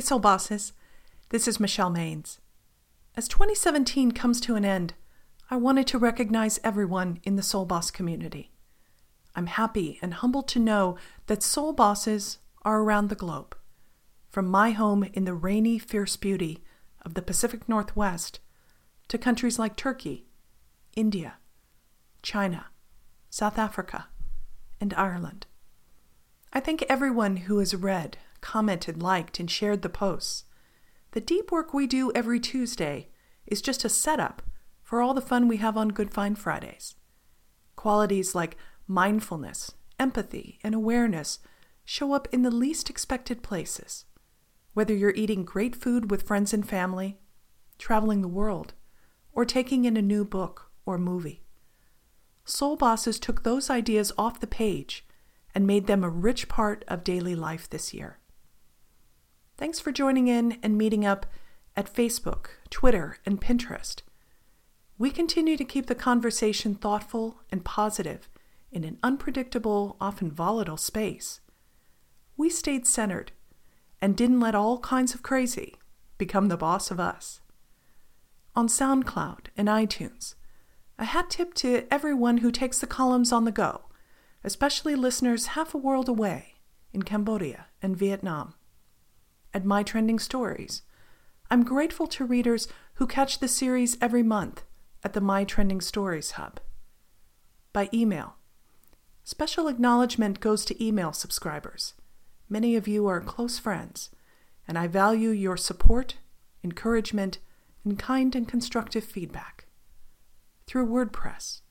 Soul Bosses. This is Michelle Maines. As 2017 comes to an end, I wanted to recognize everyone in the Soul Boss community. I'm happy and humbled to know that Soul Bosses are around the globe. From my home in the rainy, fierce beauty of the Pacific Northwest to countries like Turkey, India, China, South Africa, and Ireland. I thank everyone who has read, commented, liked, and shared the posts. The deep work we do every Tuesday is just a setup for all the fun we have on Good Find Fridays. Qualities like mindfulness, empathy, and awareness show up in the least expected places. Whether you're eating great food with friends and family, traveling the world, or taking in a new book or movie. Soul Bosses took those ideas off the page and made them a rich part of daily life this year. Thanks for joining in and meeting up at Facebook, Twitter, and Pinterest. We continue to keep the conversation thoughtful and positive in an unpredictable, often volatile space. We stayed centered and didn't let all kinds of crazy become the boss of us. On SoundCloud and iTunes, a hat tip to everyone who takes the columns on the go especially listeners half a world away in Cambodia and Vietnam. At My Trending Stories, I'm grateful to readers who catch the series every month at the My Trending Stories Hub. By email, special acknowledgement goes to email subscribers. Many of you are close friends, and I value your support, encouragement, and kind and constructive feedback. Through WordPress,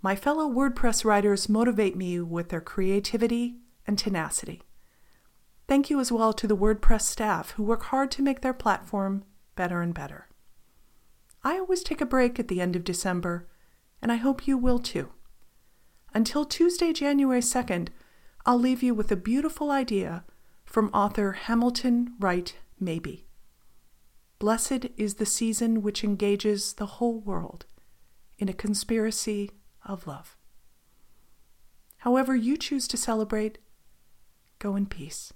my fellow WordPress writers motivate me with their creativity and tenacity. Thank you as well to the WordPress staff who work hard to make their platform better and better. I always take a break at the end of December, and I hope you will too. Until Tuesday, January 2nd, I'll leave you with a beautiful idea from author Hamilton Wright Mabie. Blessed is the season which engages the whole world in a conspiracy of love. However, you choose to celebrate, go in peace.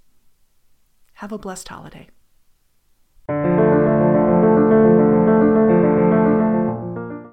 Have a blessed holiday.